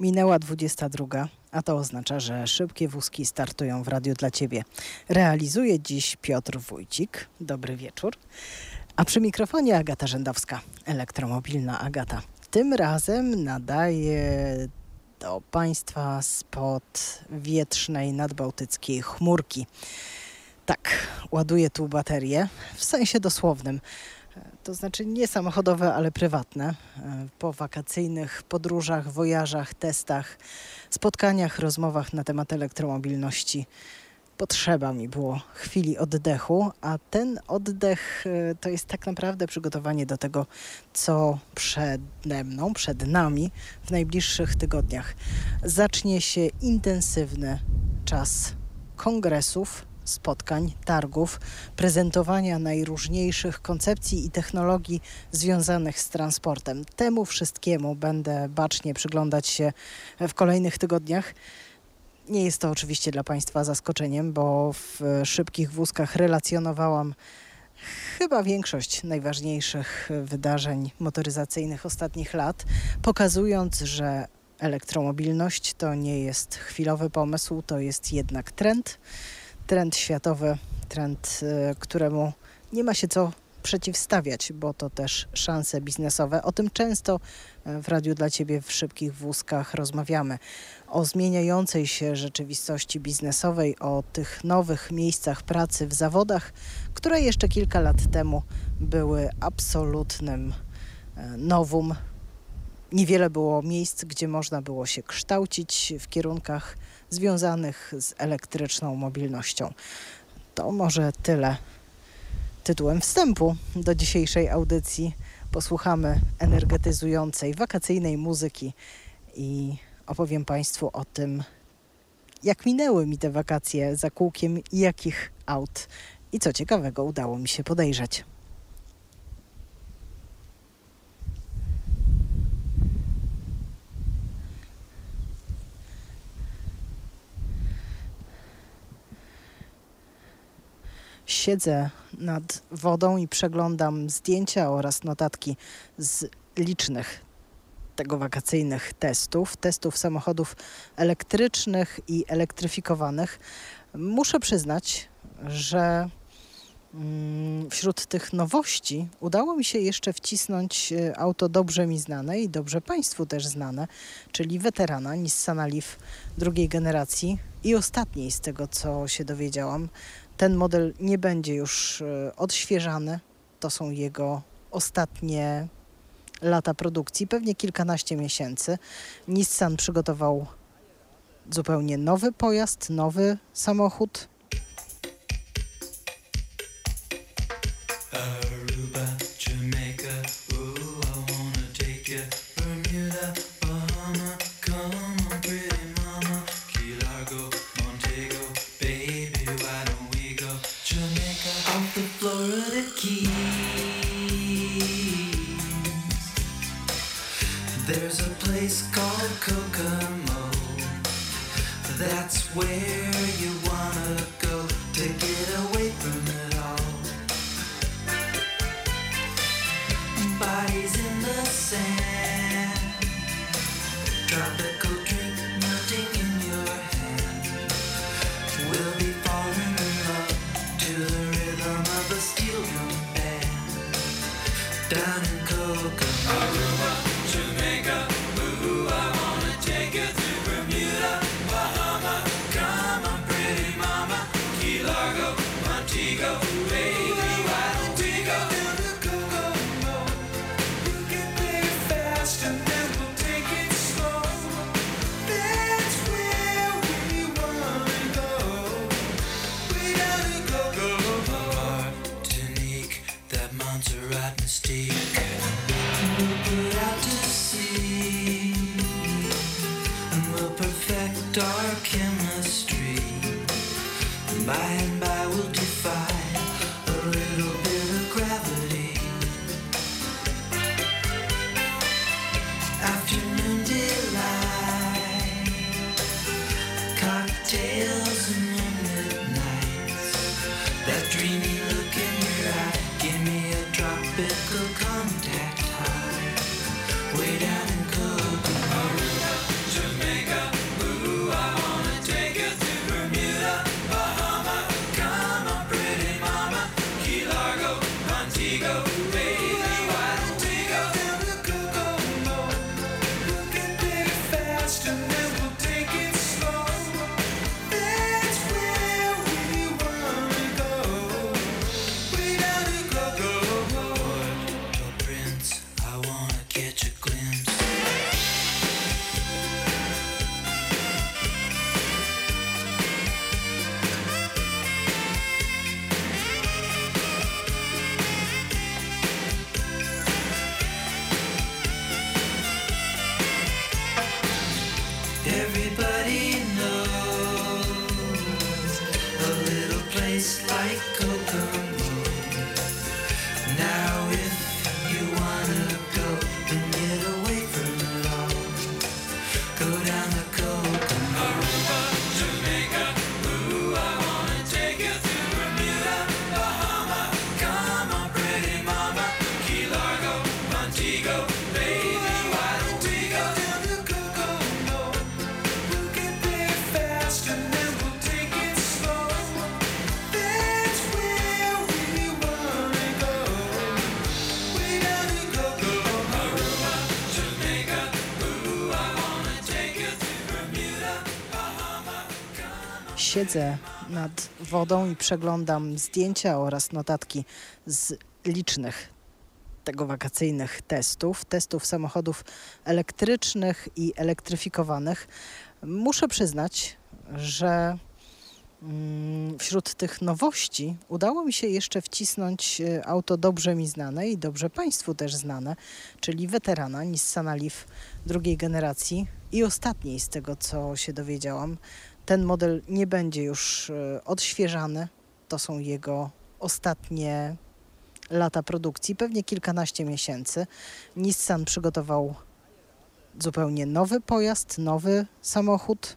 Minęła 22, a to oznacza, że szybkie wózki startują w radiu dla Ciebie. Realizuje dziś Piotr Wójcik. Dobry wieczór. A przy mikrofonie Agata Rzędowska, elektromobilna Agata. Tym razem nadaje do Państwa spod wietrznej nadbałtyckiej chmurki. Tak, ładuję tu baterię w sensie dosłownym to znaczy nie samochodowe, ale prywatne. E, po wakacyjnych podróżach, wojażach, testach, spotkaniach, rozmowach na temat elektromobilności potrzeba mi było chwili oddechu, a ten oddech e, to jest tak naprawdę przygotowanie do tego, co przede mną, przed nami w najbliższych tygodniach. Zacznie się intensywny czas kongresów, spotkań, targów, prezentowania najróżniejszych koncepcji i technologii związanych z transportem. Temu wszystkiemu będę bacznie przyglądać się w kolejnych tygodniach. Nie jest to oczywiście dla Państwa zaskoczeniem, bo w szybkich wózkach relacjonowałam chyba większość najważniejszych wydarzeń motoryzacyjnych ostatnich lat, pokazując, że elektromobilność to nie jest chwilowy pomysł, to jest jednak trend trend światowy, trend, y, któremu nie ma się co przeciwstawiać, bo to też szanse biznesowe. O tym często y, w Radiu dla Ciebie w szybkich wózkach rozmawiamy. O zmieniającej się rzeczywistości biznesowej, o tych nowych miejscach pracy w zawodach, które jeszcze kilka lat temu były absolutnym y, nowum. Niewiele było miejsc, gdzie można było się kształcić w kierunkach związanych z elektryczną mobilnością. To może tyle tytułem wstępu do dzisiejszej audycji. Posłuchamy energetyzującej, wakacyjnej muzyki i opowiem Państwu o tym, jak minęły mi te wakacje za kółkiem i jakich aut i co ciekawego udało mi się podejrzeć. Siedzę nad wodą i przeglądam zdjęcia oraz notatki z licznych tego wakacyjnych testów, testów samochodów elektrycznych i elektryfikowanych. Muszę przyznać, że mm, wśród tych nowości udało mi się jeszcze wcisnąć e, auto dobrze mi znane i dobrze Państwu też znane, czyli weterana Nissana Leaf drugiej generacji i ostatniej z tego, co się dowiedziałam, ten model nie będzie już e, odświeżany. To są jego ostatnie lata produkcji, pewnie kilkanaście miesięcy. Nissan przygotował zupełnie nowy pojazd, nowy samochód. off the Florida Keys. There's a place called Kokomo. That's where Siedzę nad wodą i przeglądam zdjęcia oraz notatki z licznych tego wakacyjnych testów, testów samochodów elektrycznych i elektryfikowanych. Muszę przyznać, że mm, wśród tych nowości udało mi się jeszcze wcisnąć e, auto dobrze mi znane i dobrze Państwu też znane, czyli weterana Nissana Leaf drugiej generacji i ostatniej z tego, co się dowiedziałam. Ten model nie będzie już e, odświeżany. To są jego ostatnie lata produkcji, pewnie kilkanaście miesięcy. Nissan przygotował zupełnie nowy pojazd, nowy samochód.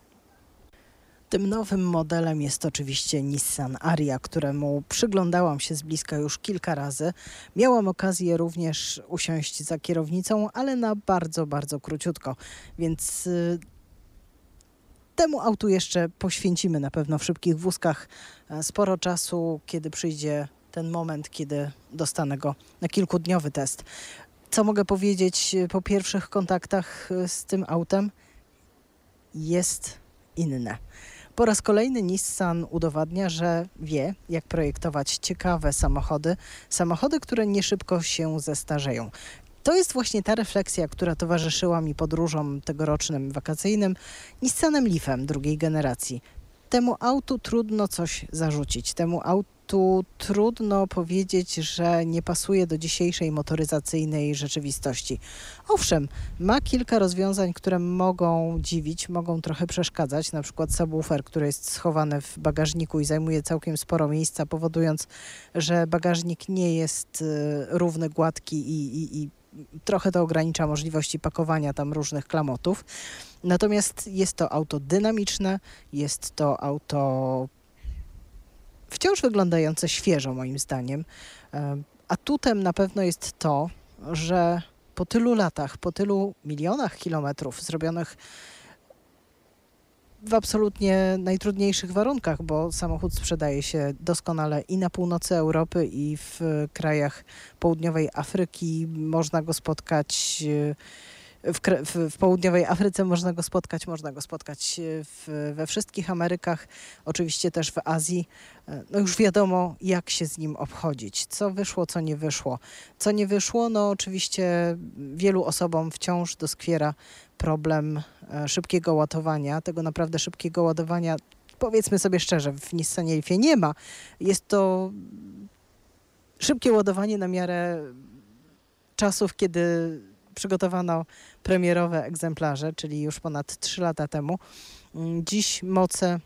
Tym nowym modelem jest oczywiście Nissan Aria, któremu przyglądałam się z bliska już kilka razy. Miałam okazję również usiąść za kierownicą, ale na bardzo, bardzo króciutko, więc y, temu autu jeszcze poświęcimy na pewno w szybkich wózkach e, sporo czasu, kiedy przyjdzie ten moment, kiedy dostanę go na kilkudniowy test. Co mogę powiedzieć e, po pierwszych kontaktach e, z tym autem? Jest inne. Po raz kolejny Nissan udowadnia, że wie, jak projektować ciekawe samochody, samochody, które nie szybko się zestarzeją. To jest właśnie ta refleksja, która towarzyszyła mi podróżom tegorocznym wakacyjnym Nissanem Leafem drugiej generacji. Temu autu trudno coś zarzucić. Temu autu trudno powiedzieć, że nie pasuje do dzisiejszej motoryzacyjnej rzeczywistości. Owszem, ma kilka rozwiązań, które mogą dziwić, mogą trochę przeszkadzać, na przykład subwoofer, który jest schowany w bagażniku i zajmuje całkiem sporo miejsca, powodując, że bagażnik nie jest y, równy, gładki i, i, i trochę to ogranicza możliwości pakowania tam różnych klamotów. Natomiast jest to auto dynamiczne, jest to auto wciąż wyglądające świeżo moim zdaniem. E, Atutem na pewno jest to, że po tylu latach, po tylu milionach kilometrów zrobionych w absolutnie najtrudniejszych warunkach, bo samochód sprzedaje się doskonale i na północy Europy, i w krajach południowej Afryki. Można go spotkać. e, W, w, w południowej Afryce można go spotkać, można go spotkać e, w, we wszystkich Amerykach, oczywiście też w Azji. E, No już wiadomo, jak się z nim obchodzić, co wyszło, co nie wyszło. Co nie wyszło, no oczywiście wielu osobom wciąż doskwiera problem e, szybkiego ładowania, tego naprawdę szybkiego ładowania, powiedzmy sobie szczerze, w Nissanie Leafie nie ma. Jest to szybkie ładowanie na miarę czasów, kiedy przygotowano premierowe egzemplarze, czyli już ponad 3 lata temu. Mm, Dziś moce,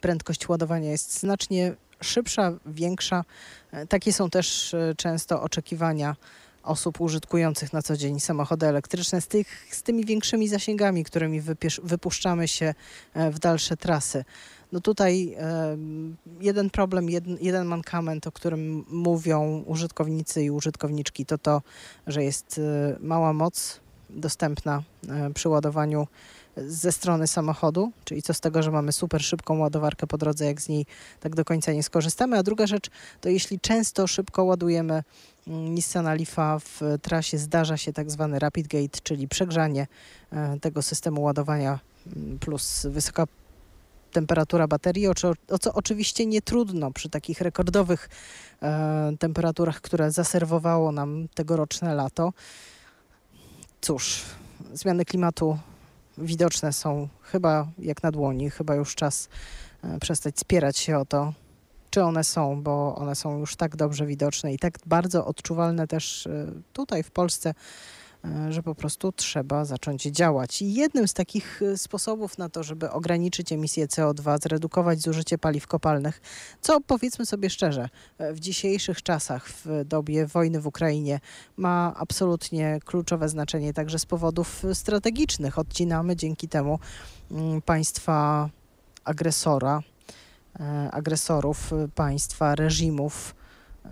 prędkość ładowania jest znacznie szybsza, większa. E, Takie są też e, często oczekiwania osób użytkujących na co dzień samochody elektryczne z, tych, z tymi większymi zasięgami, którymi wypuszczamy się e, w dalsze trasy. No tutaj em, jeden problem, jeden, jeden mankament, o którym mówią użytkownicy i użytkowniczki, to to, że jest e, mała moc dostępna e, przy ładowaniu ze strony samochodu, czyli co z tego, że mamy super szybką ładowarkę po drodze, jak z niej tak do końca nie skorzystamy. A druga rzecz, to jeśli często szybko ładujemy mm, Nissana Leafa w trasie, zdarza się tak zwany rapid gate, czyli przegrzanie e, tego systemu ładowania mm, plus wysoka temperatura baterii, o, co- o co oczywiście nie trudno przy takich rekordowych e, temperaturach, które zaserwowało nam tegoroczne lato. Cóż, zmiany klimatu widoczne są chyba jak na dłoni, chyba już czas e, przestać spierać się o to, czy one są, bo one są już tak dobrze widoczne i tak bardzo odczuwalne też e, tutaj w Polsce że po prostu trzeba zacząć działać. I jednym z takich e, sposobów na to, żeby ograniczyć emisję CO2, zredukować zużycie paliw kopalnych, co powiedzmy sobie szczerze, e, w dzisiejszych czasach, w dobie wojny w Ukrainie, ma absolutnie kluczowe znaczenie także z powodów strategicznych. Odcinamy dzięki temu mm, państwa agresora, e, agresorów e, państwa, reżimów, e,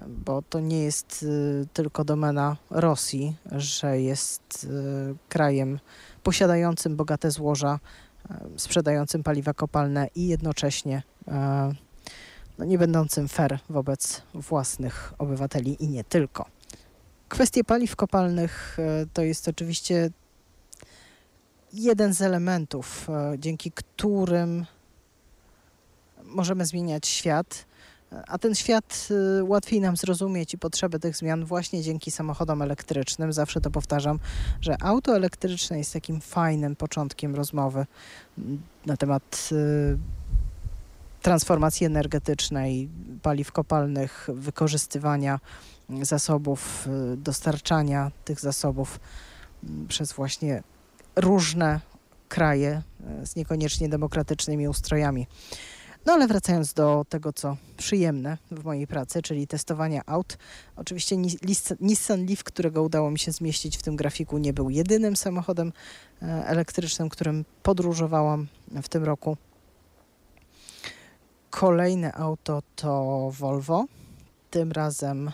bo to nie jest e, tylko domena Rosji, że jest e, krajem posiadającym bogate złoża, e, sprzedającym paliwa kopalne i jednocześnie no, nie będącym fair wobec własnych obywateli i nie tylko. Kwestie paliw kopalnych to jest oczywiście jeden z elementów, dzięki którym możemy zmieniać świat, a ten świat e, łatwiej nam zrozumieć i potrzeby tych zmian właśnie dzięki samochodom elektrycznym. Zawsze to powtarzam, że auto elektryczne jest takim fajnym początkiem rozmowy mm, na temat e, transformacji energetycznej, paliw kopalnych, wykorzystywania zasobów, y, dostarczania tych zasobów mm, przez właśnie różne kraje y, z niekoniecznie demokratycznymi ustrojami. No ale wracając do tego, co przyjemne w mojej pracy, czyli testowania aut. Oczywiście Nissan Leaf, którego udało mi się zmieścić w tym grafiku, nie był jedynym samochodem e, elektrycznym, którym podróżowałam w tym roku. Kolejne auto to Volvo, tym razem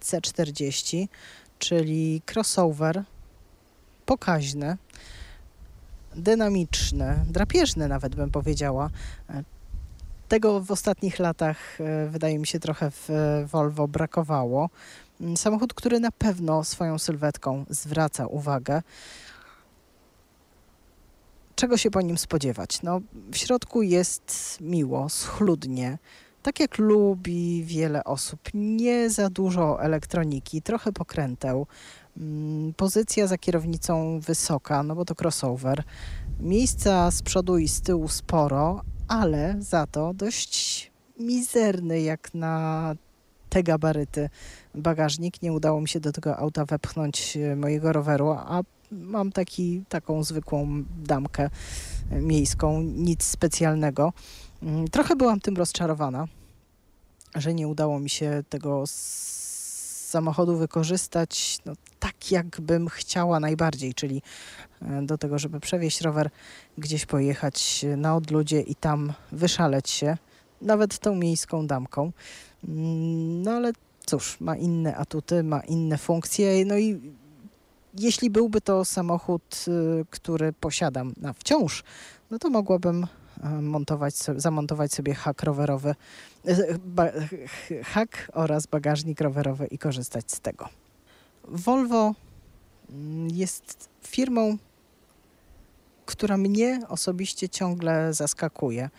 C40, czyli crossover pokaźny, dynamiczny, drapieżny nawet bym powiedziała. Tego w ostatnich latach e, wydaje mi się trochę w e, Volvo brakowało. Mm, Samochód, który na pewno swoją sylwetką zwraca uwagę. Czego się po nim spodziewać? No, w środku jest miło, schludnie, tak jak lubi wiele osób. Nie za dużo elektroniki, trochę pokręteł. Mm, Pozycja za kierownicą wysoka, no bo to crossover. Miejsca z przodu i z tyłu sporo, ale za to dość mizerny jak na te gabaryty bagażnik. Nie udało mi się do tego auta wepchnąć e, mojego roweru, a mam taki, taką zwykłą damkę miejską, nic specjalnego. Mm, Trochę byłam tym rozczarowana, że nie udało mi się tego samochodu wykorzystać no, tak, jakbym chciała najbardziej, czyli e, do tego, żeby przewieźć rower, gdzieś pojechać na odludzie i tam wyszaleć się, nawet tą miejską damką. Mm, No ale cóż, ma inne atuty, ma inne funkcje, no i jeśli byłby to samochód, y, który posiadam na wciąż, no to mogłabym e, montować, so- zamontować sobie hak rowerowy, e, hak oraz bagażnik rowerowy i korzystać z tego. Volvo mm, jest firmą, która mnie osobiście ciągle zaskakuje.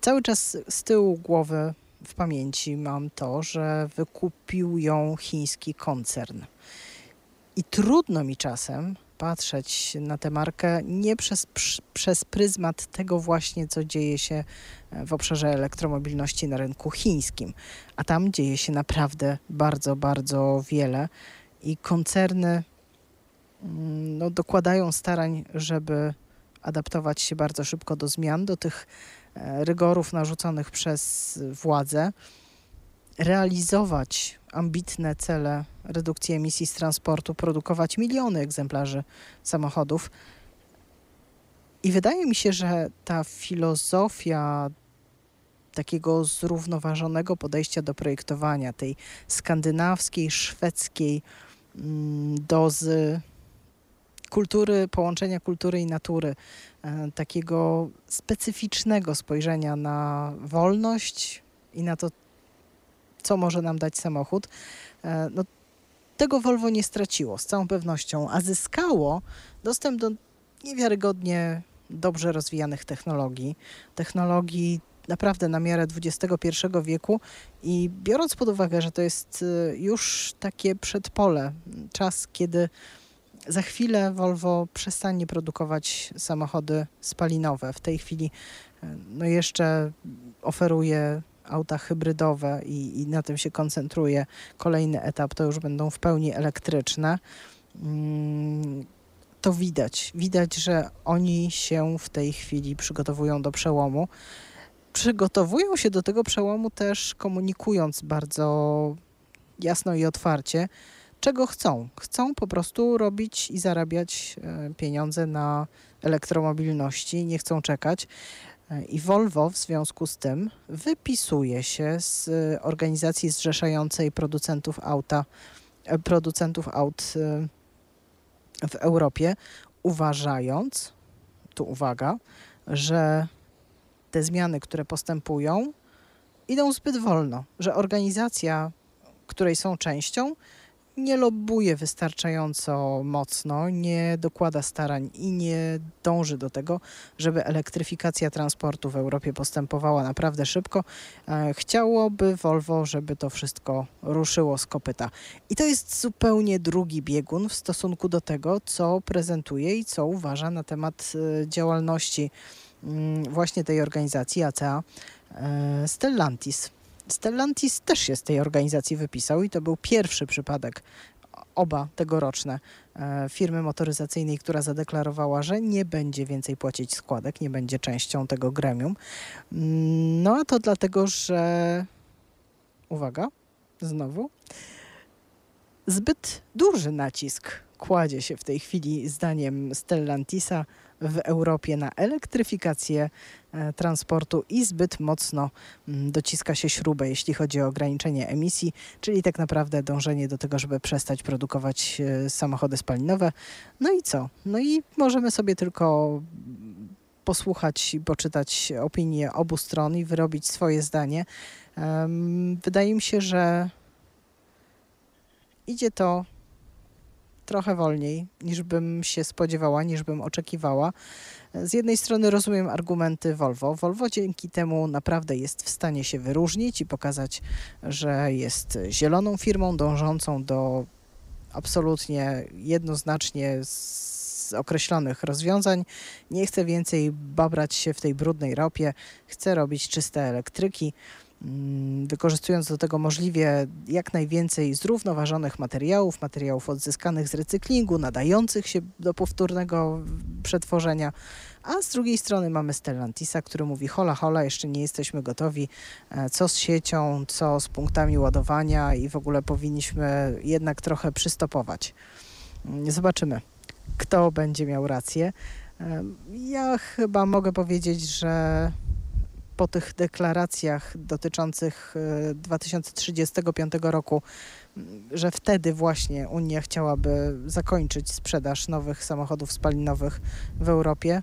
Cały czas z tyłu głowy w pamięci mam to, że wykupił ją chiński koncern. I trudno mi czasem patrzeć na tę markę nie przez, przez pryzmat tego właśnie, co dzieje się e, w obszarze elektromobilności na rynku chińskim. A tam dzieje się naprawdę bardzo, bardzo wiele i koncerny mm, no, dokładają starań, żeby adaptować się bardzo szybko do zmian, do tych e, rygorów narzuconych przez władze, realizować ambitne cele redukcji emisji z transportu, produkować miliony egzemplarzy samochodów. I wydaje mi się, że ta filozofia takiego zrównoważonego podejścia do projektowania, tej skandynawskiej, szwedzkiej mm, dozy kultury, połączenia kultury i natury, e, takiego specyficznego spojrzenia na wolność i na to, co może nam dać samochód, e, no, tego Volvo nie straciło z całą pewnością, a zyskało dostęp do niewiarygodnie dobrze rozwijanych technologii, technologii naprawdę na miarę XXI wieku i biorąc pod uwagę, że to jest y, już takie przedpole, czas, kiedy za chwilę Volvo przestanie produkować samochody spalinowe. W tej chwili y, no jeszcze oferuje auta hybrydowe i, i na tym się koncentruje. Kolejny etap to już będą w pełni elektryczne. mm, to widać. Widać, że oni się w tej chwili przygotowują do przełomu. Przygotowują się do tego przełomu też komunikując bardzo jasno i otwarcie, czego chcą. Chcą po prostu robić i zarabiać e, pieniądze na elektromobilności, nie chcą czekać. E, I Volvo w związku z tym wypisuje się z e, organizacji zrzeszającej producentów auta, e, producentów aut w Europie, uważając, tu uwaga, że te zmiany, które postępują, idą zbyt wolno, że organizacja, której są częścią, nie lobbuje wystarczająco mocno, nie dokłada starań i nie dąży do tego, żeby elektryfikacja transportu w Europie postępowała naprawdę szybko. E, Chciałoby Volvo, żeby to wszystko ruszyło z kopyta. I to jest zupełnie drugi biegun w stosunku do tego, co prezentuje i co uważa na temat e, działalności mm, właśnie tej organizacji ACA e, Stellantis. Stellantis też się z tej organizacji wypisał i to był pierwszy przypadek, oba tegoroczne, e, firmy motoryzacyjnej, która zadeklarowała, że nie będzie więcej płacić składek, nie będzie częścią tego gremium. Mm, No a to dlatego, że uwaga, znowu, zbyt duży nacisk kładzie się w tej chwili, zdaniem Stellantisa, w Europie na elektryfikację transportu i zbyt mocno mm, dociska się śrubę, jeśli chodzi o ograniczenie emisji, czyli tak naprawdę dążenie do tego, żeby przestać produkować e, samochody spalinowe. No i co? No i możemy sobie tylko posłuchać i poczytać opinie obu stron i wyrobić swoje zdanie. Wydaje mi się, że idzie to trochę wolniej niż bym się spodziewała, niż bym oczekiwała. Z jednej strony rozumiem argumenty Volvo. Volvo dzięki temu naprawdę jest w stanie się wyróżnić i pokazać, że jest zieloną firmą dążącą do absolutnie jednoznacznie z określonych rozwiązań. Nie chce więcej babrać się w tej brudnej ropie, chce robić czyste elektryki wykorzystując do tego możliwie jak najwięcej zrównoważonych materiałów, materiałów odzyskanych z recyklingu, nadających się do powtórnego przetworzenia. A z drugiej strony mamy Stellantisa, który mówi: hola, hola, jeszcze nie jesteśmy gotowi. E, Co z siecią, co z punktami ładowania i w ogóle powinniśmy jednak trochę przystopować. Mm, Zobaczymy, kto będzie miał rację. E, Ja chyba mogę powiedzieć, że po tych deklaracjach dotyczących e, 2035 roku, m, że wtedy właśnie Unia chciałaby zakończyć sprzedaż nowych samochodów spalinowych w Europie,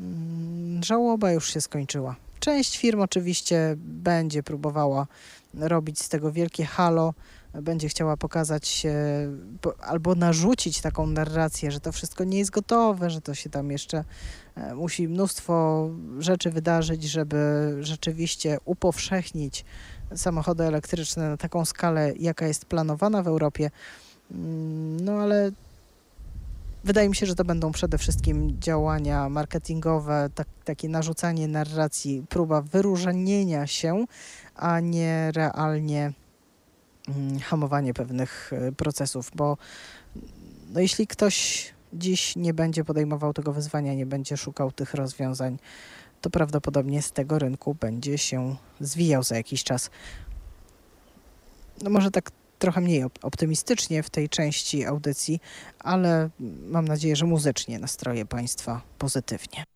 mm, żałoba już się skończyła. Część firm oczywiście będzie próbowała robić z tego wielkie halo, będzie chciała pokazać albo narzucić taką narrację, że to wszystko nie jest gotowe, że to się tam jeszcze musi mnóstwo rzeczy wydarzyć, żeby rzeczywiście upowszechnić samochody elektryczne na taką skalę, jaka jest planowana w Europie. Mm, No ale wydaje mi się, że to będą przede wszystkim działania marketingowe, tak, takie narzucanie narracji, próba wyróżnienia się, a nie realnie mm, hamowanie pewnych e, procesów, bo no, jeśli ktoś dziś nie będzie podejmował tego wyzwania, nie będzie szukał tych rozwiązań, to prawdopodobnie z tego rynku będzie się zwijał za jakiś czas. No może tak trochę mniej op- optymistycznie w tej części audycji, ale mam nadzieję, że muzycznie nastroję Państwa pozytywnie.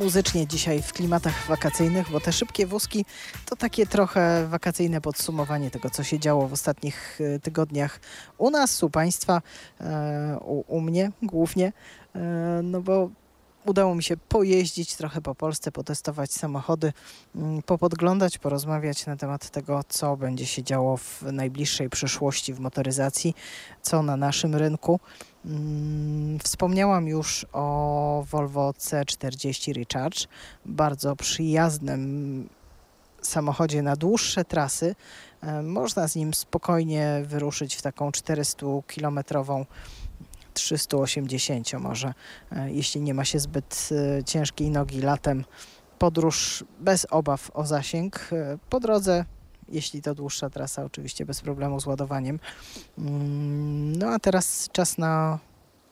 Muzycznie dzisiaj w klimatach wakacyjnych, bo te szybkie wózki to takie trochę wakacyjne podsumowanie tego, co się działo w ostatnich e, tygodniach u nas, u Państwa, e, u, u mnie głównie, e, no bo udało mi się pojeździć trochę po Polsce, potestować samochody, mm, popodglądać, porozmawiać na temat tego, co będzie się działo w najbliższej przyszłości w motoryzacji, co na naszym rynku. Mm, Wspomniałam już o Volvo C40 Recharge, bardzo przyjaznym samochodzie na dłuższe trasy. E, Można z nim spokojnie wyruszyć w taką 400-kilometrową 380 może, e, jeśli nie ma się zbyt e, ciężkiej nogi latem. Podróż bez obaw o zasięg. Po drodze, jeśli to dłuższa trasa, oczywiście bez problemu z ładowaniem. Mm, No a teraz czas na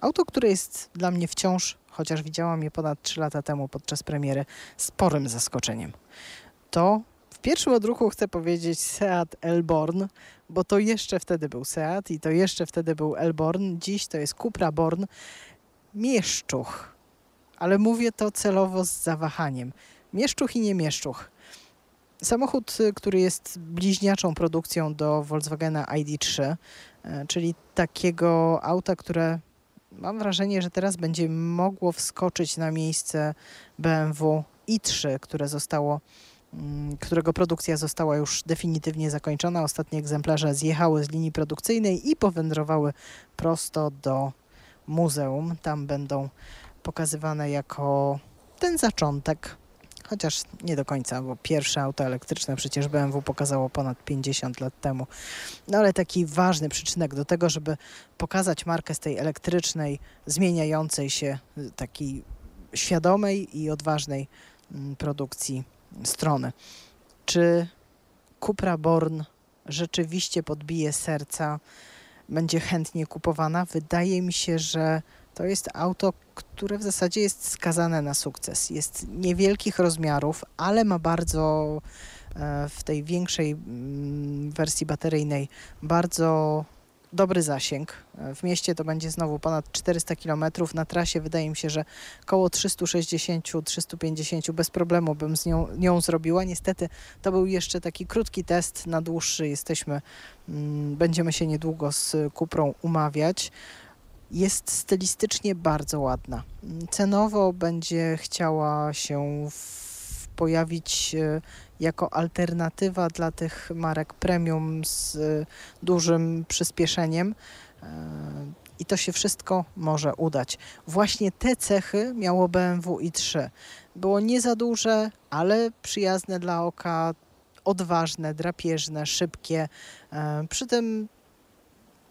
auto, które jest dla mnie wciąż, chociaż widziałam je ponad 3 lata temu podczas premiery, sporym zaskoczeniem. To w pierwszym odruchu chcę powiedzieć Seat Elborn, bo to jeszcze wtedy był Seat i to jeszcze wtedy był Elborn. Dziś to jest Cupra Born. Mieszczuch, ale mówię to celowo z zawahaniem. Mieszczuch i nie mieszczuch. Samochód, y, który jest bliźniaczą produkcją do Volkswagena ID3, e, czyli takiego auta, które mam wrażenie, że teraz będzie mogło wskoczyć na miejsce BMW i3, które zostało mm, którego produkcja została już definitywnie zakończona. Ostatnie egzemplarze zjechały z linii produkcyjnej i powędrowały prosto do muzeum. Tam będą pokazywane jako ten zaczątek, chociaż nie do końca, bo pierwsze auto elektryczne przecież BMW pokazało ponad 50 lat temu. No ale taki ważny przyczynek do tego, żeby pokazać markę z tej elektrycznej, zmieniającej się, y, takiej świadomej i odważnej mm, produkcji strony. Czy Cupra Born rzeczywiście podbije serca, będzie chętnie kupowana? Wydaje mi się, że to jest auto, które w zasadzie jest skazane na sukces. Jest niewielkich rozmiarów, ale ma bardzo e, w tej większej mm, wersji bateryjnej bardzo dobry zasięg. E, W mieście to będzie znowu ponad 400 km. Na trasie wydaje mi się, że około 360-350 bez problemu bym z nią, nią zrobiła. Niestety to był jeszcze taki krótki test, na dłuższy jesteśmy, mm, będziemy się niedługo z Kuprą umawiać. Jest stylistycznie bardzo ładna. Cenowo będzie chciała się pojawić e, jako alternatywa dla tych marek premium z e, dużym przyspieszeniem. E, I to się wszystko może udać. Właśnie te cechy miało BMW i3. Było nie za duże, ale przyjazne dla oka, odważne, drapieżne, szybkie. Przy tym,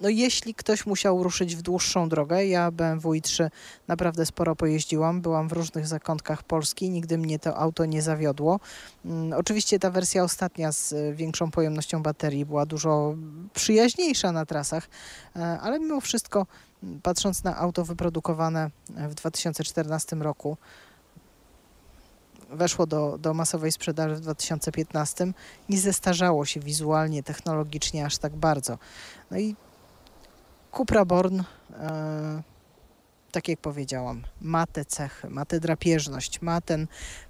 no jeśli ktoś musiał ruszyć w dłuższą drogę, ja BMW i3 naprawdę sporo pojeździłam, byłam w różnych zakątkach Polski, nigdy mnie to auto nie zawiodło. Mm, Oczywiście ta wersja ostatnia z e, większą pojemnością baterii była dużo przyjaźniejsza na trasach, e, ale mimo wszystko, patrząc na auto wyprodukowane w 2014 roku, weszło do, do masowej sprzedaży w 2015, nie zestarzało się wizualnie, technologicznie aż tak bardzo. No i Cupra Born, e, tak jak powiedziałam, ma te cechy, ma tę drapieżność, ma ten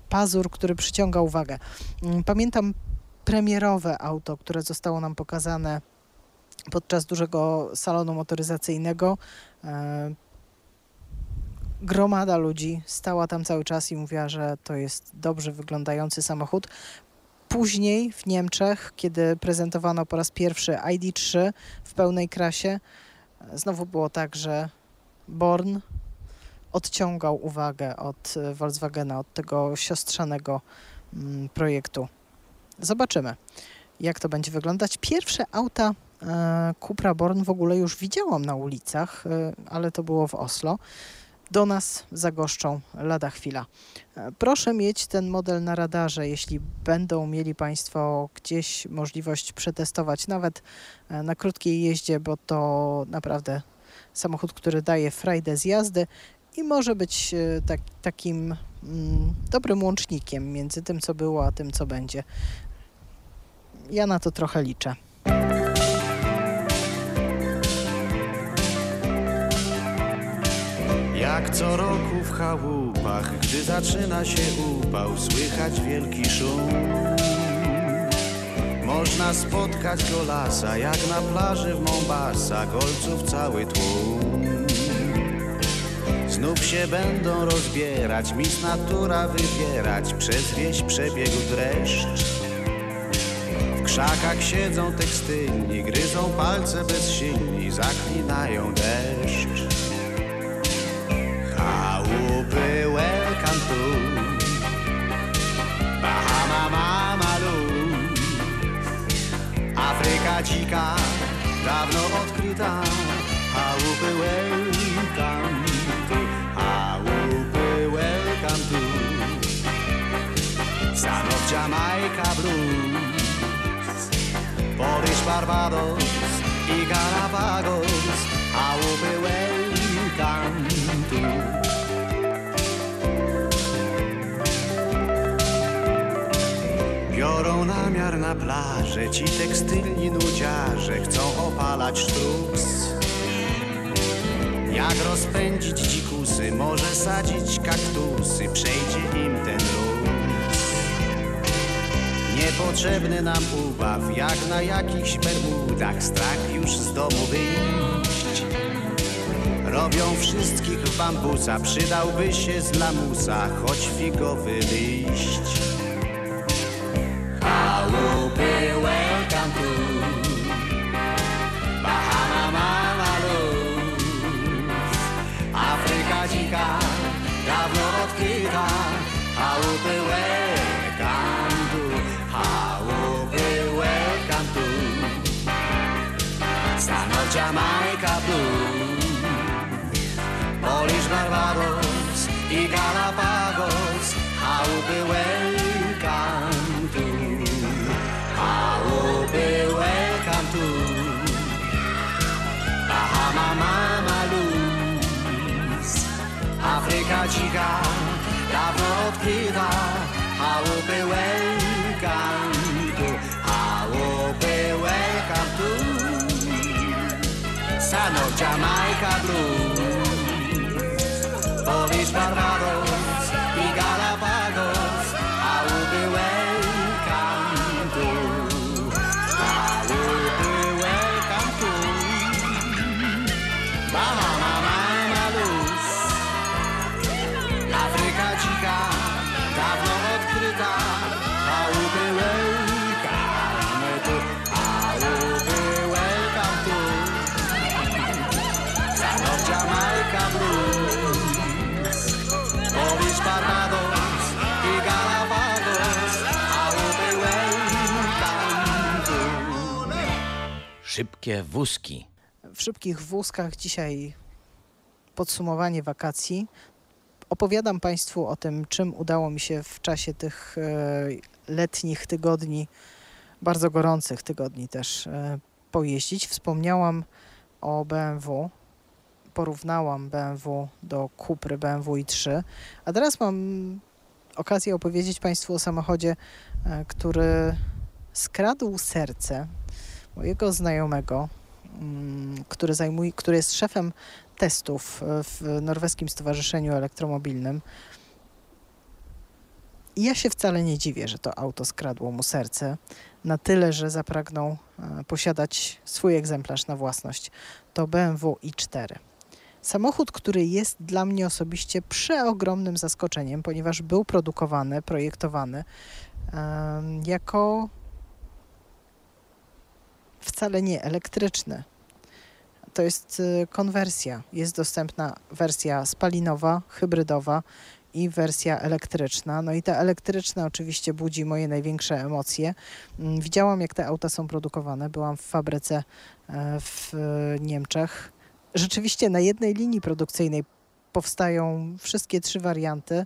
pazur, który przyciąga uwagę. Mm, Pamiętam premierowe auto, które zostało nam pokazane podczas dużego salonu motoryzacyjnego. E, gromada ludzi stała tam cały czas i mówiła, że to jest dobrze wyglądający samochód. Później w Niemczech, kiedy prezentowano po raz pierwszy ID3 w pełnej krasie, znowu było tak, że Born odciągał uwagę od e, Volkswagena, od tego siostrzanego mm, projektu. Zobaczymy, jak to będzie wyglądać. Pierwsze auta e, Cupra Born w ogóle już widziałam na ulicach, e, ale to było w Oslo. Do nas zagoszczą lada chwila. E, Proszę mieć ten model na radarze, jeśli będą mieli Państwo gdzieś możliwość przetestować, nawet e, na krótkiej jeździe, bo to naprawdę samochód, który daje frajdę z jazdy i może być e, tak, takim mm, dobrym łącznikiem między tym, co było, a tym, co będzie. Ja na to trochę liczę. Jak co roku w chałupach, gdy zaczyna się upał, słychać wielki szum. Można spotkać golasa, jak na plaży w Mombasa, golców cały tłum. Znów się będą rozbierać, mis natura wybierać, przez wieś przebiegł dreszcz. W krzakach siedzą tekstylni, gryzą palce bezsilni, zaklinają deszcz. Chałupy welcome to Bahama Mama Afryka dzika, dawno odkryta Chałupy welcome to Chałupy welcome to Son of Blues Polish Barbados i Galapagos Chałupy welcome to Biorą namiar na plażę, ci tekstylni nudziarze chcą opalać sztruks. Jak rozpędzić dzikusy, może sadzić kaktusy, przejdzie im ten luz. Niepotrzebny nam ubaw, jak na jakichś bermudach, strach już z domu wyjść. Robią wszystkich w bambusa, przydałby się z lamusa, choć figowy liść. Afryka dzika, dawno odkryta Chałupy welcome to Chałupy welcome to. Stan of Jamaica Blues Polish Barbados i Galapagos Afryka dzika, dawno odkryta Chałupy welcome to Chałupy welcome to Son of Jamaica Blues. Polish Barbados Szybkie wózki. W szybkich wózkach dzisiaj podsumowanie wakacji. Opowiadam Państwu o tym, czym udało mi się w czasie tych e, letnich tygodni, bardzo gorących tygodni też e, pojeździć. Wspomniałam o BMW, porównałam BMW do Kupry BMW i3, a teraz mam okazję opowiedzieć Państwu o samochodzie, e, który skradł serce mojego znajomego, mm, który, zajmuje, który jest szefem testów e, w Norweskim Stowarzyszeniu Elektromobilnym. I ja się wcale nie dziwię, że to auto skradło mu serce na tyle, że zapragnął e, posiadać swój egzemplarz na własność. To BMW i4. Samochód, który jest dla mnie osobiście przeogromnym zaskoczeniem, ponieważ był produkowany, projektowany jako wcale nie elektryczny. To jest y, konwersja. Jest dostępna wersja spalinowa, hybrydowa i wersja elektryczna. No i ta elektryczna oczywiście budzi moje największe emocje. Mm, Widziałam, jak te auta są produkowane. Byłam w fabryce e, w e, Niemczech. Rzeczywiście na jednej linii produkcyjnej powstają wszystkie trzy warianty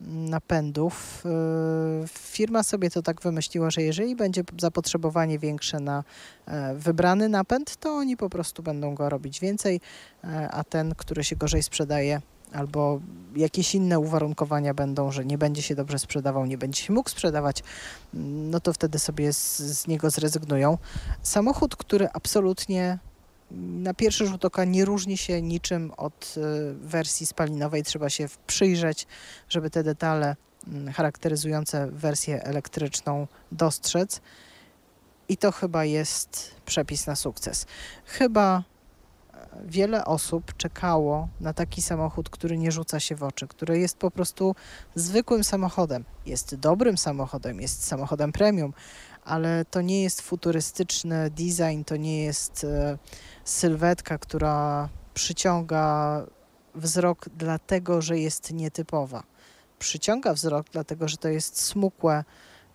napędów. E, Firma sobie to tak wymyśliła, że jeżeli będzie zapotrzebowanie większe na e, wybrany napęd, to oni po prostu będą go robić więcej, e, a ten, który się gorzej sprzedaje, albo jakieś inne uwarunkowania będą, że nie będzie się dobrze sprzedawał, nie będzie się mógł sprzedawać, mm, no to wtedy sobie z, z niego zrezygnują. Samochód, który absolutnie Na pierwszy rzut oka nie różni się niczym od y, wersji spalinowej. Trzeba się przyjrzeć, żeby te detale mm, charakteryzujące wersję elektryczną dostrzec. I to chyba jest przepis na sukces. Chyba e, wiele osób czekało na taki samochód, który nie rzuca się w oczy, który jest po prostu zwykłym samochodem. Jest dobrym samochodem, jest samochodem premium, ale to nie jest futurystyczny design, to nie jest e, sylwetka, która przyciąga wzrok dlatego, że jest nietypowa. Przyciąga wzrok dlatego, że to jest smukłe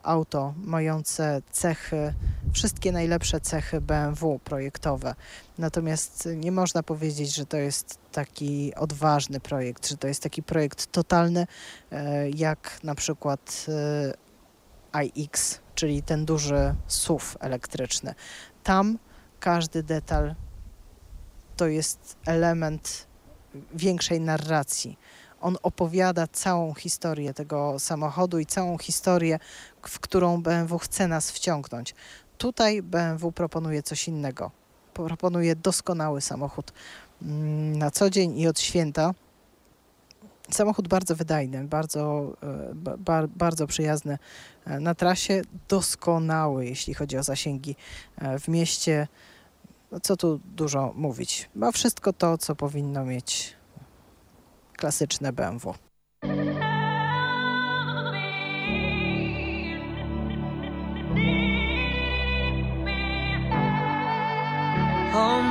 auto mające cechy, wszystkie najlepsze cechy BMW projektowe. Natomiast nie można powiedzieć, że to jest taki odważny projekt, że to jest taki projekt totalny, e, jak na przykład e, iX, czyli ten duży SUV elektryczny. Tam każdy detal to jest element większej narracji. On opowiada całą historię tego samochodu i całą historię, w którą BMW chce nas wciągnąć. Tutaj BMW proponuje coś innego. Proponuje doskonały samochód mm, na co dzień i od święta. Samochód bardzo wydajny, bardzo, e, ba- ba- bardzo przyjazny e, na trasie, doskonały, jeśli chodzi o zasięgi e, w mieście. No co tu dużo mówić. Ma wszystko to, co powinno mieć klasyczne BMW. Hold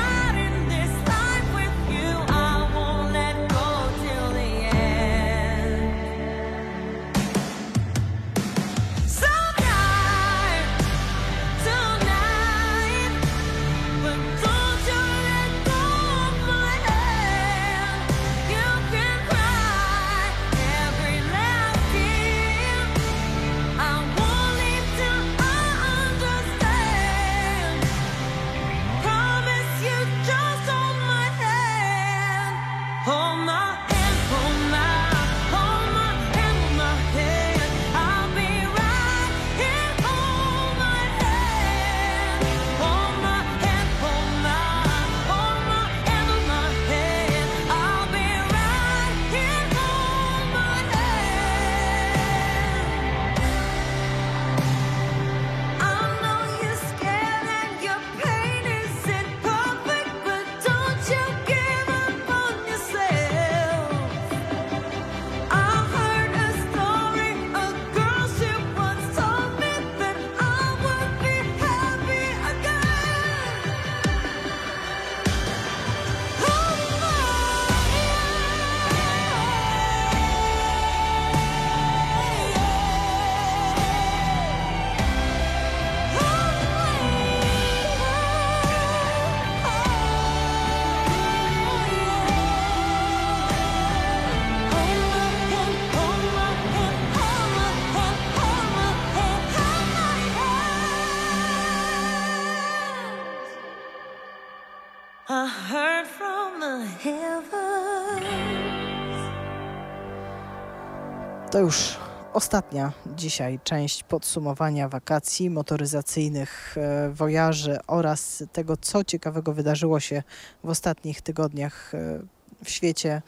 To już ostatnia dzisiaj część podsumowania wakacji motoryzacyjnych e, wojaży oraz tego, co ciekawego wydarzyło się w ostatnich tygodniach e, w świecie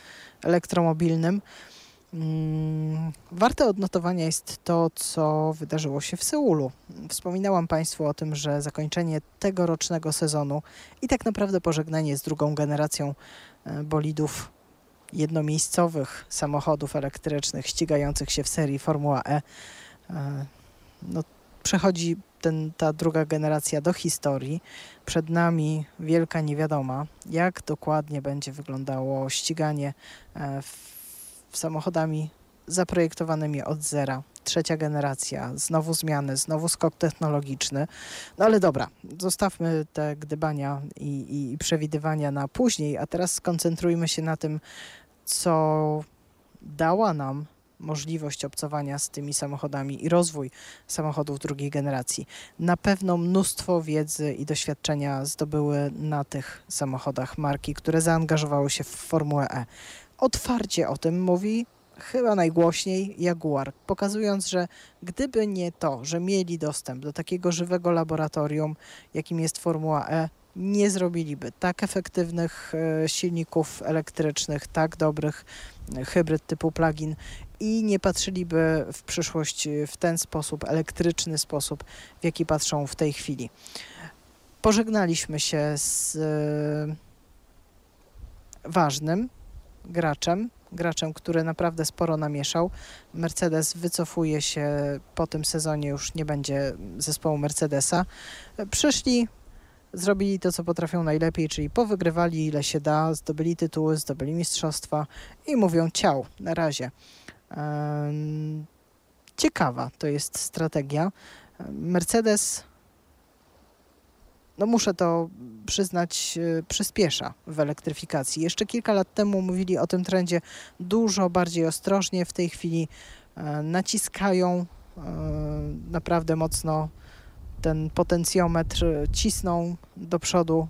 elektromobilnym. Mm, Warte odnotowania jest to, co wydarzyło się w Seulu. Wspominałam Państwu o tym, że zakończenie tegorocznego sezonu i tak naprawdę pożegnanie z drugą generacją e, bolidów jednomiejscowych samochodów elektrycznych ścigających się w serii Formuła E. E, No, przechodzi ten, ta druga generacja do historii. Przed nami wielka niewiadoma, jak dokładnie będzie wyglądało ściganie e, w, w samochodami zaprojektowanymi od zera. Trzecia generacja, znowu zmiany, znowu skok technologiczny. No ale dobra, zostawmy te gdybania i, i, i przewidywania na później, a teraz skoncentrujmy się na tym, co dała nam możliwość obcowania z tymi samochodami i rozwój samochodów drugiej generacji. Na pewno mnóstwo wiedzy i doświadczenia zdobyły na tych samochodach marki, które zaangażowały się w Formułę E. Otwarcie o tym mówi chyba najgłośniej Jaguar, pokazując, że gdyby nie to, że mieli dostęp do takiego żywego laboratorium, jakim jest Formuła E, nie zrobiliby tak efektywnych e, silników elektrycznych, tak dobrych e, hybryd typu plug-in i nie patrzyliby w przyszłość w ten sposób, elektryczny sposób, w jaki patrzą w tej chwili. Pożegnaliśmy się z e, ważnym graczem, graczem, który naprawdę sporo namieszał. Mercedes wycofuje się po tym sezonie, już nie będzie zespołu Mercedesa. Przyszli zrobili to, co potrafią najlepiej, czyli powygrywali ile się da, zdobyli tytuły, zdobyli mistrzostwa i mówią ciał, na razie. Ciekawa to jest strategia. Mercedes, no muszę to przyznać, e, przyspiesza w elektryfikacji. Jeszcze kilka lat temu mówili o tym trendzie dużo bardziej ostrożnie. W tej chwili e, naciskają e, naprawdę mocno ten potencjometr cisną do przodu,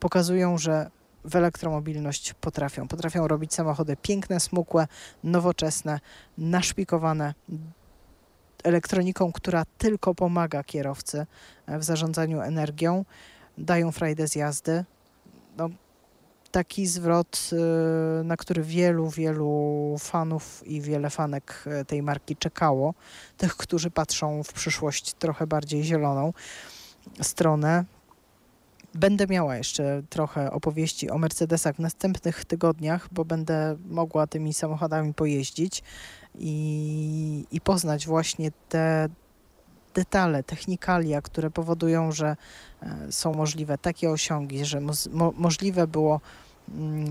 pokazują, że w elektromobilność potrafią. Potrafią robić samochody piękne, smukłe, nowoczesne, naszpikowane elektroniką, która tylko pomaga kierowcy e, w zarządzaniu energią. Dają frajdę z jazdy. No, taki zwrot, y, na który wielu, wielu fanów i wiele fanek e, tej marki czekało. Tych, którzy patrzą w przyszłość trochę bardziej zieloną stronę. Będę miała jeszcze trochę opowieści o Mercedesach w następnych tygodniach, bo będę mogła tymi samochodami pojeździć i, i poznać właśnie te detale, technikalia, które powodują, że e, są możliwe takie osiągi, że mo, mo, możliwe było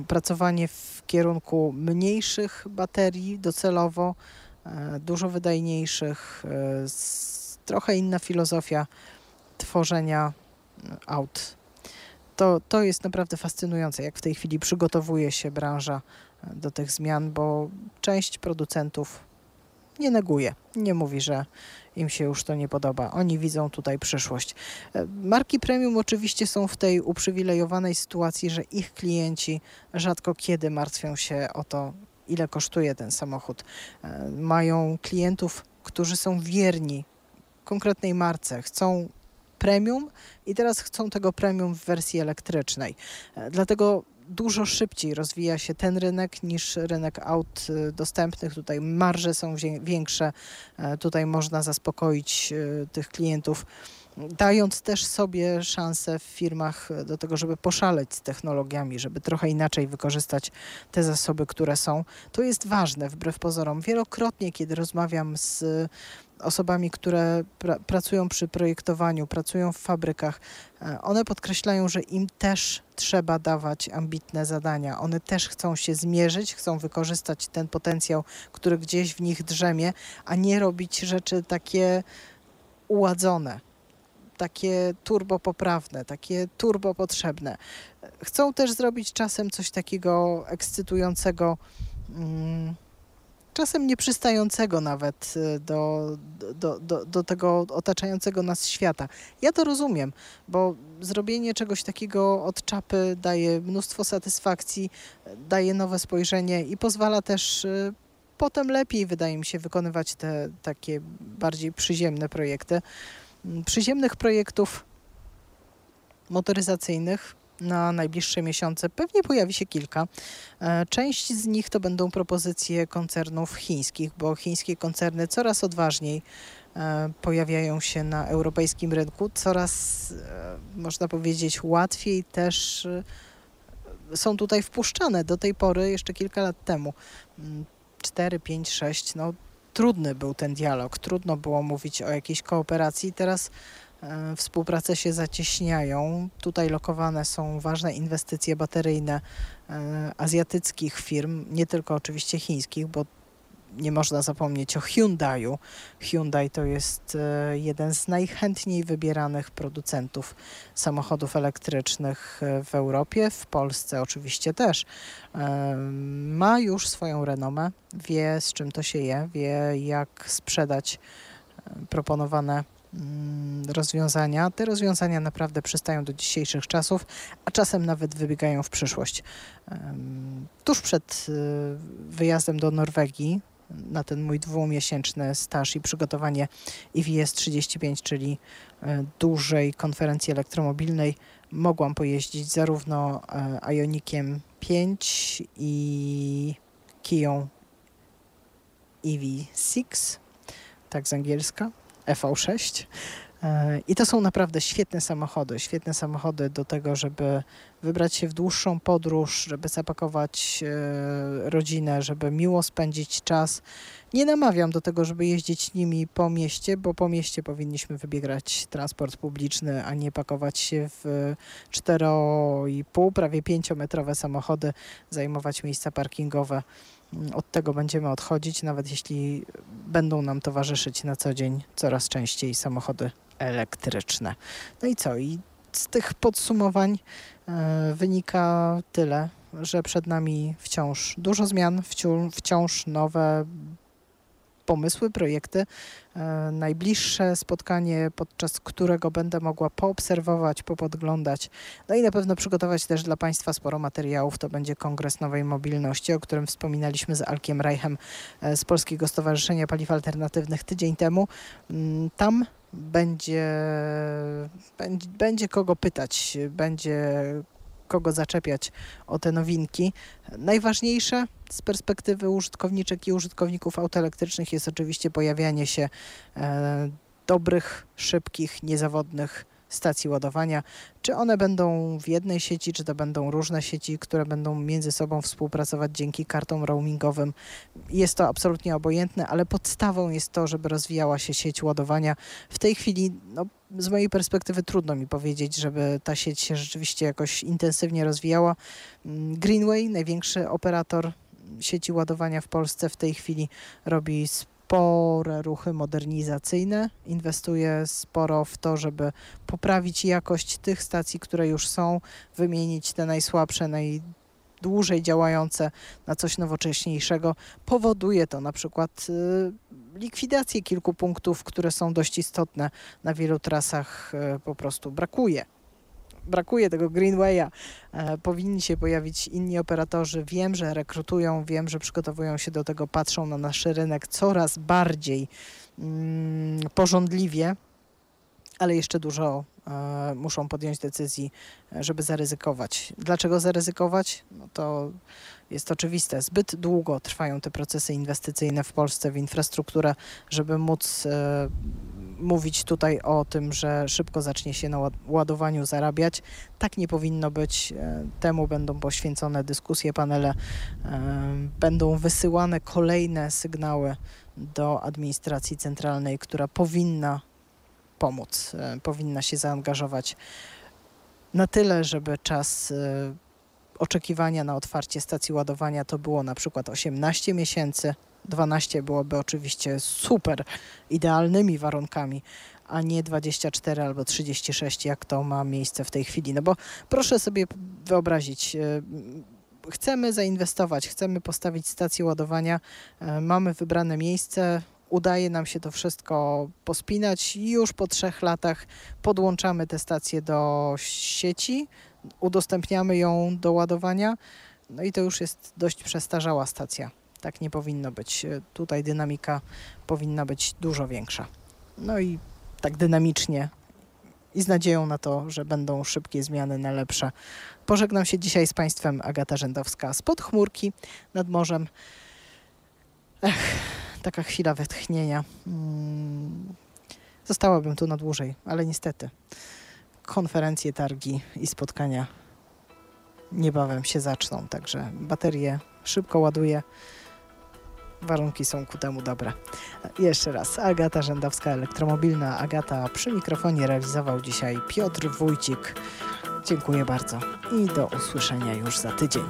pracowanie w kierunku mniejszych baterii docelowo, e, dużo wydajniejszych, e, trochę inna filozofia tworzenia mm, aut. To, to jest naprawdę fascynujące, jak w tej chwili przygotowuje się branża e, do tych zmian, bo część producentów nie neguje, nie mówi, że im się już to nie podoba. Oni widzą tutaj przyszłość. E, Marki premium oczywiście są w tej uprzywilejowanej sytuacji, że ich klienci rzadko kiedy martwią się o to, ile kosztuje ten samochód. E, Mają klientów, którzy są wierni konkretnej marce, chcą premium i teraz chcą tego premium w wersji elektrycznej. E, Dlatego dużo szybciej rozwija się ten rynek niż rynek aut e, dostępnych. Tutaj marże są większe, e, tutaj można zaspokoić e, tych klientów, dając też sobie szansę w firmach e, do tego, żeby poszaleć z technologiami, żeby trochę inaczej wykorzystać te zasoby, które są. To jest ważne wbrew pozorom. Wielokrotnie, kiedy rozmawiam z osobami, które pra pracują przy projektowaniu, pracują w fabrykach, e, one podkreślają, że im też trzeba dawać ambitne zadania. One też chcą się zmierzyć, chcą wykorzystać ten potencjał, który gdzieś w nich drzemie, a nie robić rzeczy takie uładzone, takie turbo poprawne, takie turbo potrzebne. Chcą też zrobić czasem coś takiego ekscytującego. mm, czasem nieprzystającego nawet y, do, do, do, do tego otaczającego nas świata. Ja to rozumiem, bo zrobienie czegoś takiego od czapy daje mnóstwo satysfakcji, daje nowe spojrzenie i pozwala też y, potem lepiej, wydaje mi się, wykonywać te takie bardziej przyziemne projekty. Przyziemnych projektów motoryzacyjnych na najbliższe miesiące pewnie pojawi się kilka. E, Część z nich to będą propozycje koncernów chińskich, bo chińskie koncerny coraz odważniej e, pojawiają się na europejskim rynku, coraz e, można powiedzieć łatwiej też są tutaj wpuszczane. Do tej pory, jeszcze kilka lat temu, mm, 4, 5, 6, no trudny był ten dialog, trudno było mówić o jakiejś kooperacji. Teraz e, współprace się zacieśniają. Tutaj lokowane są ważne inwestycje bateryjne e, azjatyckich firm, nie tylko oczywiście chińskich, bo nie można zapomnieć o Hyundaiu. Hyundai to jest e, jeden z najchętniej wybieranych producentów samochodów elektrycznych e, w Europie, w Polsce oczywiście też. E, Ma już swoją renomę, wie z czym to się je, wie jak sprzedać proponowane mm, rozwiązania. Te rozwiązania naprawdę przystają do dzisiejszych czasów, a czasem nawet wybiegają w przyszłość. Tuż przed wyjazdem do Norwegii na ten mój dwumiesięczny staż i przygotowanie IWS 35, czyli e, dużej konferencji elektromobilnej, mogłam pojeździć zarówno e, Ionikiem 5 i Kiją EV6, tak z angielska, EV6. E, I to są naprawdę świetne samochody, świetne samochody do tego, żeby wybrać się w dłuższą podróż, żeby zapakować e, rodzinę, żeby miło spędzić czas. Nie namawiam do tego, żeby jeździć nimi po mieście, bo po mieście powinniśmy wybierać transport publiczny, a nie pakować się w 4,5, prawie 5-metrowe samochody, zajmować miejsca parkingowe. Mm, Od tego będziemy odchodzić, nawet jeśli będą nam towarzyszyć na co dzień coraz częściej samochody elektryczne. No i co? I z tych podsumowań e, wynika tyle, że przed nami wciąż dużo zmian, wciąż, nowe pomysły, projekty. E, najbliższe spotkanie, podczas którego będę mogła poobserwować, popodglądać, no i na pewno przygotować też dla Państwa sporo materiałów, to będzie Kongres Nowej Mobilności, o którym wspominaliśmy z Alkiem Reichem e, z Polskiego Stowarzyszenia Paliw Alternatywnych tydzień temu. Mm, Tam będzie, będzie, będzie kogo pytać, będzie kogo zaczepiać o te nowinki. Najważniejsze z perspektywy użytkowniczek i użytkowników aut elektrycznych jest oczywiście pojawianie się e, dobrych, szybkich, niezawodnych stacji ładowania. Czy one będą w jednej sieci, czy to będą różne sieci, które będą między sobą współpracować dzięki kartom roamingowym. Jest to absolutnie obojętne, ale podstawą jest to, żeby rozwijała się sieć ładowania. W tej chwili, no, z mojej perspektywy trudno mi powiedzieć, żeby ta sieć się rzeczywiście jakoś intensywnie rozwijała. Greenway, największy operator sieci ładowania w Polsce w tej chwili robi spore ruchy modernizacyjne, inwestuje sporo w to, żeby poprawić jakość tych stacji, które już są, wymienić te najsłabsze, najdłużej działające na coś nowocześniejszego. Powoduje to na przykład y, likwidację kilku punktów, które są dość istotne na wielu trasach, y, po prostu brakuje. Brakuje tego Greenwaya. E, powinni się pojawić inni operatorzy. Wiem, że rekrutują, wiem, że przygotowują się do tego, patrzą na nasz rynek coraz bardziej mm, porządliwie, ale jeszcze dużo muszą podjąć decyzji, e, żeby zaryzykować. Dlaczego zaryzykować? No to jest oczywiste. Zbyt długo trwają te procesy inwestycyjne w Polsce w infrastrukturę, żeby móc e, mówić tutaj o tym, że szybko zacznie się na ład- ładowaniu zarabiać. Tak nie powinno być. E, Temu będą poświęcone dyskusje, panele, e, będą wysyłane kolejne sygnały do administracji centralnej, która powinna pomóc, e, powinna się zaangażować na tyle, żeby czas e, oczekiwania na otwarcie stacji ładowania to było na przykład 18 miesięcy. 12 byłoby oczywiście super idealnymi warunkami, a nie 24 albo 36, jak to ma miejsce w tej chwili. No bo proszę sobie wyobrazić, e, chcemy zainwestować, chcemy postawić stację ładowania, mamy wybrane miejsce, udaje nam się to wszystko pospinać już po trzech latach podłączamy tę stację do sieci, udostępniamy ją do ładowania, no i to już jest dość przestarzała stacja. Tak nie powinno być. Tutaj dynamika powinna być dużo większa. No i tak dynamicznie i z nadzieją na to, że będą szybkie zmiany na lepsze. Pożegnam się dzisiaj z Państwem Agata Rzędowska spod chmurki nad morzem. Ech, taka chwila wytchnienia. Mm, Zostałabym tu na dłużej, ale niestety konferencje, targi i spotkania niebawem się zaczną, także baterie szybko ładuję. Warunki są ku temu dobre. Jeszcze raz, Agata Rzędowska, elektromobilna. Agata przy mikrofonie realizował dzisiaj Piotr Wójcik. Dziękuję bardzo i do usłyszenia już za tydzień.